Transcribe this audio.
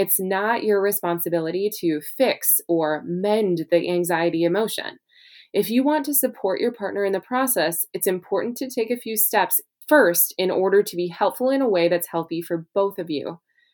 It's not your responsibility to fix or mend the anxiety emotion. If you want to support your partner in the process, it's important to take a few steps first in order to be helpful in a way that's healthy for both of you.